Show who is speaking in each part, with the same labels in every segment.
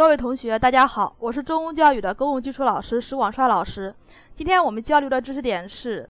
Speaker 1: 各位同学，大家好，我是中公教育的公共基础老师石广帅老师。今天我们交流的知识点是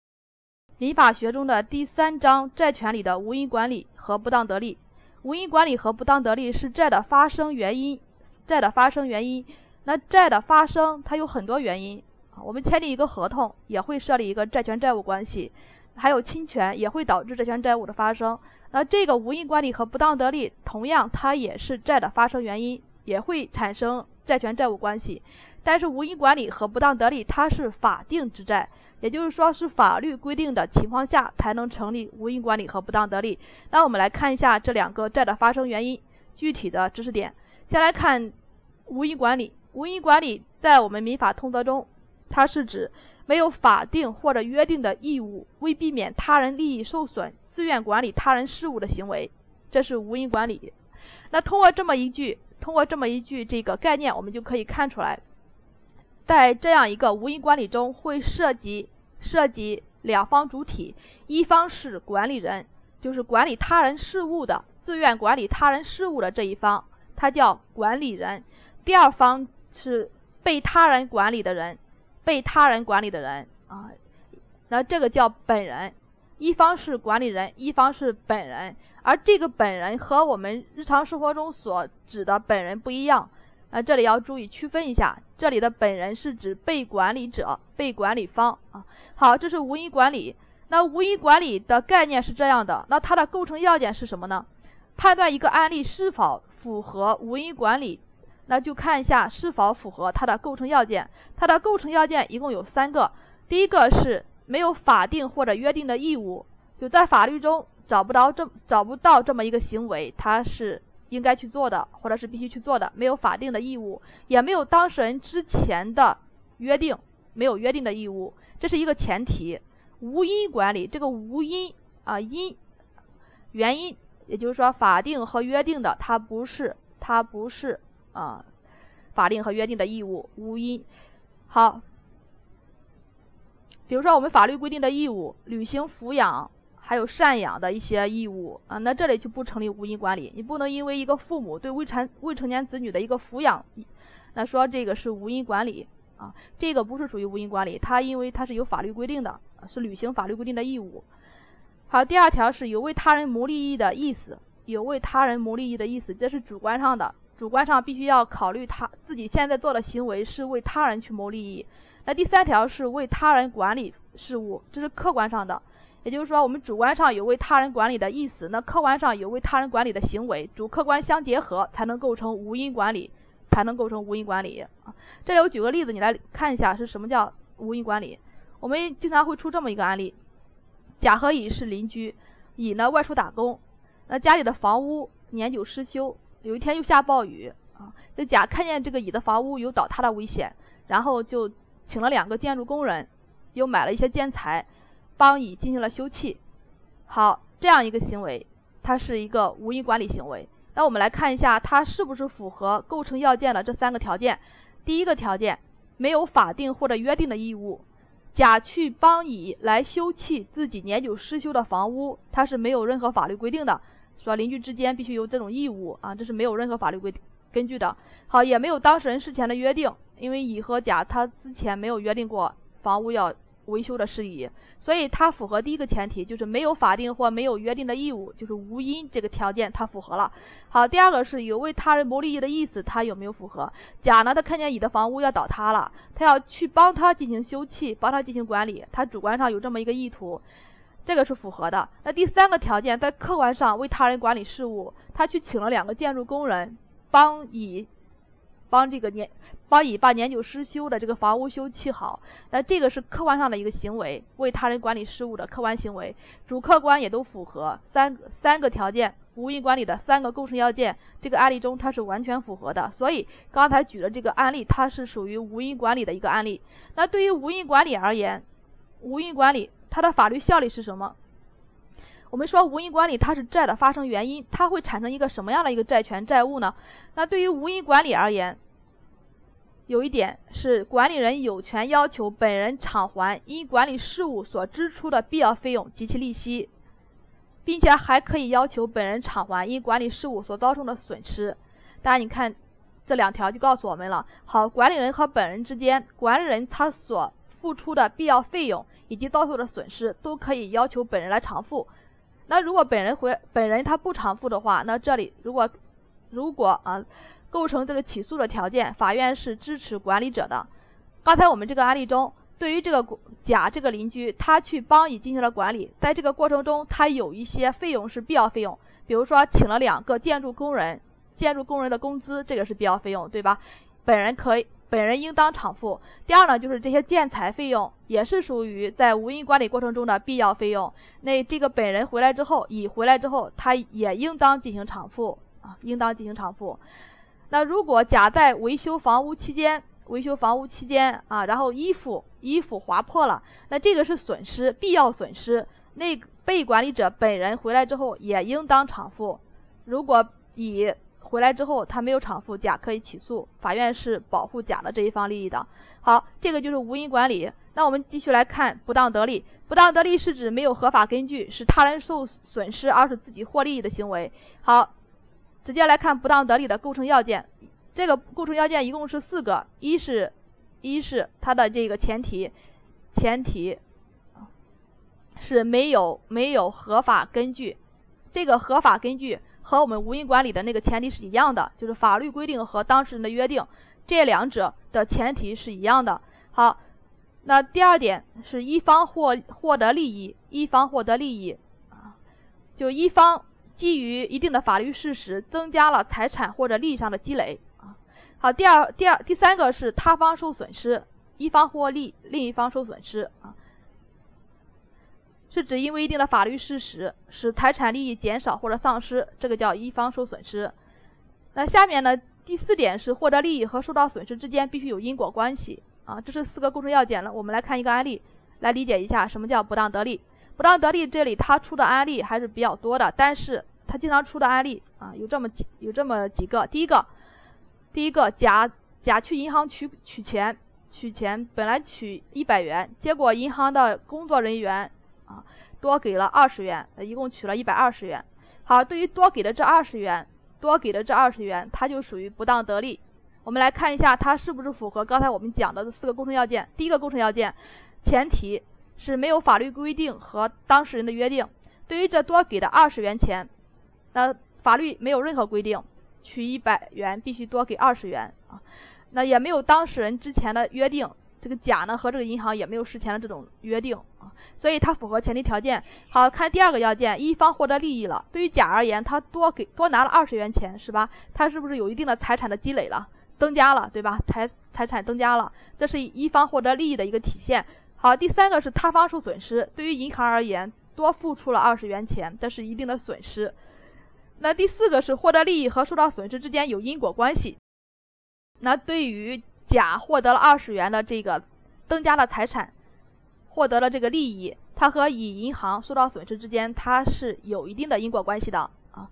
Speaker 1: 民法学中的第三章债权里的无因管理和不当得利。无因管理和不当得利是债的发生原因。债的发生原因，那债的发生它有很多原因啊。我们签订一个合同也会设立一个债权债务关系，还有侵权也会导致债权债务的发生。那这个无因管理和不当得利，同样它也是债的发生原因。也会产生债权债务关系，但是无因管理和不当得利，它是法定之债，也就是说是法律规定的情况下才能成立无因管理和不当得利。那我们来看一下这两个债的发生原因，具体的知识点。先来看无因管理，无因管理在我们民法通则中，它是指没有法定或者约定的义务，为避免他人利益受损，自愿管理他人事务的行为，这是无因管理。那通过这么一句。通过这么一句这个概念，我们就可以看出来，在这样一个无因管理中，会涉及涉及两方主体，一方是管理人，就是管理他人事务的，自愿管理他人事务的这一方，他叫管理人；第二方是被他人管理的人，被他人管理的人啊，那这个叫本人。一方是管理人，一方是本人，而这个本人和我们日常生活中所指的本人不一样。啊，这里要注意区分一下，这里的本人是指被管理者、被管理方啊。好，这是无因管理。那无因管理的概念是这样的，那它的构成要件是什么呢？判断一个案例是否符合无因管理，那就看一下是否符合它的构成要件。它的构成要件一共有三个，第一个是。没有法定或者约定的义务，就在法律中找不到这找不到这么一个行为，他是应该去做的，或者是必须去做的。没有法定的义务，也没有当事人之前的约定，没有约定的义务，这是一个前提。无因管理，这个无因啊因原因，也就是说法定和约定的，它不是它不是啊法定和约定的义务，无因好。比如说，我们法律规定的义务，履行抚养还有赡养的一些义务啊，那这里就不成立无因管理。你不能因为一个父母对未成未成年子女的一个抚养，那说这个是无因管理啊，这个不是属于无因管理，它因为它是有法律规定的，是履行法律规定的义务。好，第二条是有为他人谋利益的意思，有为他人谋利益的意思，这是主观上的，主观上必须要考虑他自己现在做的行为是为他人去谋利益。那第三条是为他人管理事务，这是客观上的，也就是说，我们主观上有为他人管理的意思，那客观上有为他人管理的行为，主客观相结合，才能构成无因管理，才能构成无因管理啊。这里我举个例子，你来看一下是什么叫无因管理。我们经常会出这么一个案例：甲和乙是邻居，乙呢外出打工，那家里的房屋年久失修，有一天又下暴雨啊，这甲看见这个乙的房屋有倒塌的危险，然后就。请了两个建筑工人，又买了一些建材，帮乙进行了修葺。好，这样一个行为，它是一个无因管理行为。那我们来看一下，它是不是符合构成要件的这三个条件？第一个条件，没有法定或者约定的义务。甲去帮乙来修葺自己年久失修的房屋，它是没有任何法律规定的，说邻居之间必须有这种义务啊，这是没有任何法律规根据的。好，也没有当事人事前的约定。因为乙和甲他之前没有约定过房屋要维修的事宜，所以它符合第一个前提，就是没有法定或没有约定的义务，就是无因这个条件它符合了。好，第二个是有为他人谋利益的意思，他有没有符合？甲呢，他看见乙的房屋要倒塌了，他要去帮他进行修葺，帮他进行管理，他主观上有这么一个意图，这个是符合的。那第三个条件，在客观上为他人管理事务，他去请了两个建筑工人帮乙。帮这个年，帮乙把年久失修的这个房屋修葺好，那这个是客观上的一个行为，为他人管理事务的客观行为，主客观也都符合三三个条件，无因管理的三个构成要件，这个案例中它是完全符合的，所以刚才举的这个案例，它是属于无因管理的一个案例。那对于无因管理而言，无因管理它的法律效力是什么？我们说无因管理它是债的发生原因，它会产生一个什么样的一个债权债务呢？那对于无因管理而言，有一点是管理人有权要求本人偿还因管理事务所支出的必要费用及其利息，并且还可以要求本人偿还因管理事务所造成的损失。大家你看，这两条就告诉我们了。好，管理人和本人之间，管理人他所付出的必要费用以及遭受的损失，都可以要求本人来偿付。那如果本人回本人他不偿付的话，那这里如果如果啊构成这个起诉的条件，法院是支持管理者的。刚才我们这个案例中。对于这个甲这个邻居，他去帮乙进行了管理，在这个过程中，他有一些费用是必要费用，比如说请了两个建筑工人，建筑工人的工资，这个是必要费用，对吧？本人可以，本人应当偿付。第二呢，就是这些建材费用也是属于在无因管理过程中的必要费用，那这个本人回来之后，乙回来之后，他也应当进行偿付啊，应当进行偿付。那如果甲在维修房屋期间，维修房屋期间啊，然后衣服衣服划破了，那这个是损失，必要损失。那被管理者本人回来之后也应当偿付。如果乙回来之后他没有偿付，甲可以起诉，法院是保护甲的这一方利益的。好，这个就是无因管理。那我们继续来看不当得利。不当得利是指没有合法根据使他人受损失而使自己获利益的行为。好，直接来看不当得利的构成要件。这个构成要件一共是四个，一是，一是它的这个前提，前提是没有没有合法根据，这个合法根据和我们无因管理的那个前提是一样的，就是法律规定和当事人的约定，这两者的前提是一样的。好，那第二点是一方获获得利益，一方获得利益啊，就一方基于一定的法律事实增加了财产或者利益上的积累啊。好，第二、第二、第三个是他方受损失，一方获利，另一方受损失啊，是指因为一定的法律事实使财产利益减少或者丧失，这个叫一方受损失。那下面呢，第四点是获得利益和受到损失之间必须有因果关系啊，这是四个构成要件了。我们来看一个案例，来理解一下什么叫不当得利。不当得利这里他出的案例还是比较多的，但是他经常出的案例啊有这么几有这么几个，第一个。第一个，甲甲去银行取取钱，取钱本来取一百元，结果银行的工作人员啊多给了二十元，一共取了一百二十元。好，对于多给的这二十元，多给的这二十元，它就属于不当得利。我们来看一下，它是不是符合刚才我们讲的这四个构成要件。第一个构成要件，前提是没有法律规定和当事人的约定。对于这多给的二十元钱，那法律没有任何规定。取一百元必须多给二十元啊，那也没有当事人之前的约定，这个甲呢和这个银行也没有事前的这种约定啊，所以它符合前提条件。好看第二个要件，一方获得利益了。对于甲而言，他多给多拿了二十元钱是吧？他是不是有一定的财产的积累了，增加了对吧？财财产增加了，这是一方获得利益的一个体现。好，第三个是他方受损失。对于银行而言，多付出了二十元钱，这是一定的损失。那第四个是获得利益和受到损失之间有因果关系。那对于甲获得了二十元的这个增加了财产，获得了这个利益，它和乙银行受到损失之间，它是有一定的因果关系的啊。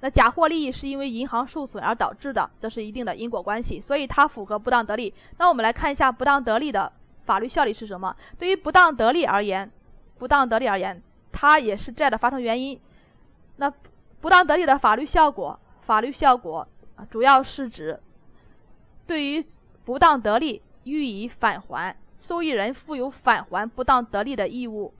Speaker 1: 那甲获利益是因为银行受损而导致的，这是一定的因果关系，所以它符合不当得利。那我们来看一下不当得利的法律效力是什么？对于不当得利而言，不当得利而言，它也是债的发生原因。那不当得利的法律效果，法律效果主要是指对于不当得利予以返还，受益人负有返还不当得利的义务。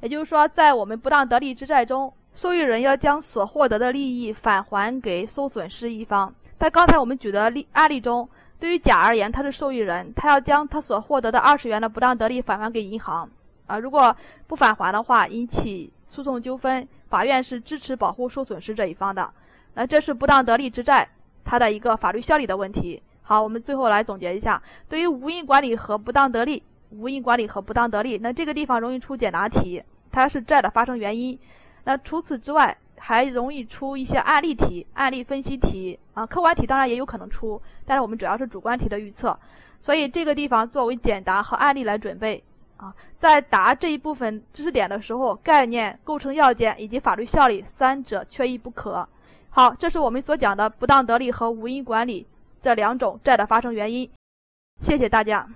Speaker 1: 也就是说，在我们不当得利之债中，受益人要将所获得的利益返还给受损失一方。在刚才我们举的例案例中，对于甲而言，他是受益人，他要将他所获得的二十元的不当得利返还给银行。啊，如果不返还的话，引起诉讼纠纷。法院是支持保护受损失这一方的，那这是不当得利之债它的一个法律效力的问题。好，我们最后来总结一下，对于无因管理和不当得利，无因管理和不当得利，那这个地方容易出简答题，它是债的发生原因。那除此之外，还容易出一些案例题、案例分析题啊，客观题当然也有可能出，但是我们主要是主观题的预测，所以这个地方作为简答和案例来准备。啊，在答这一部分知识点的时候，概念、构成要件以及法律效力三者缺一不可。好，这是我们所讲的不当得利和无因管理这两种债的发生原因。谢谢大家。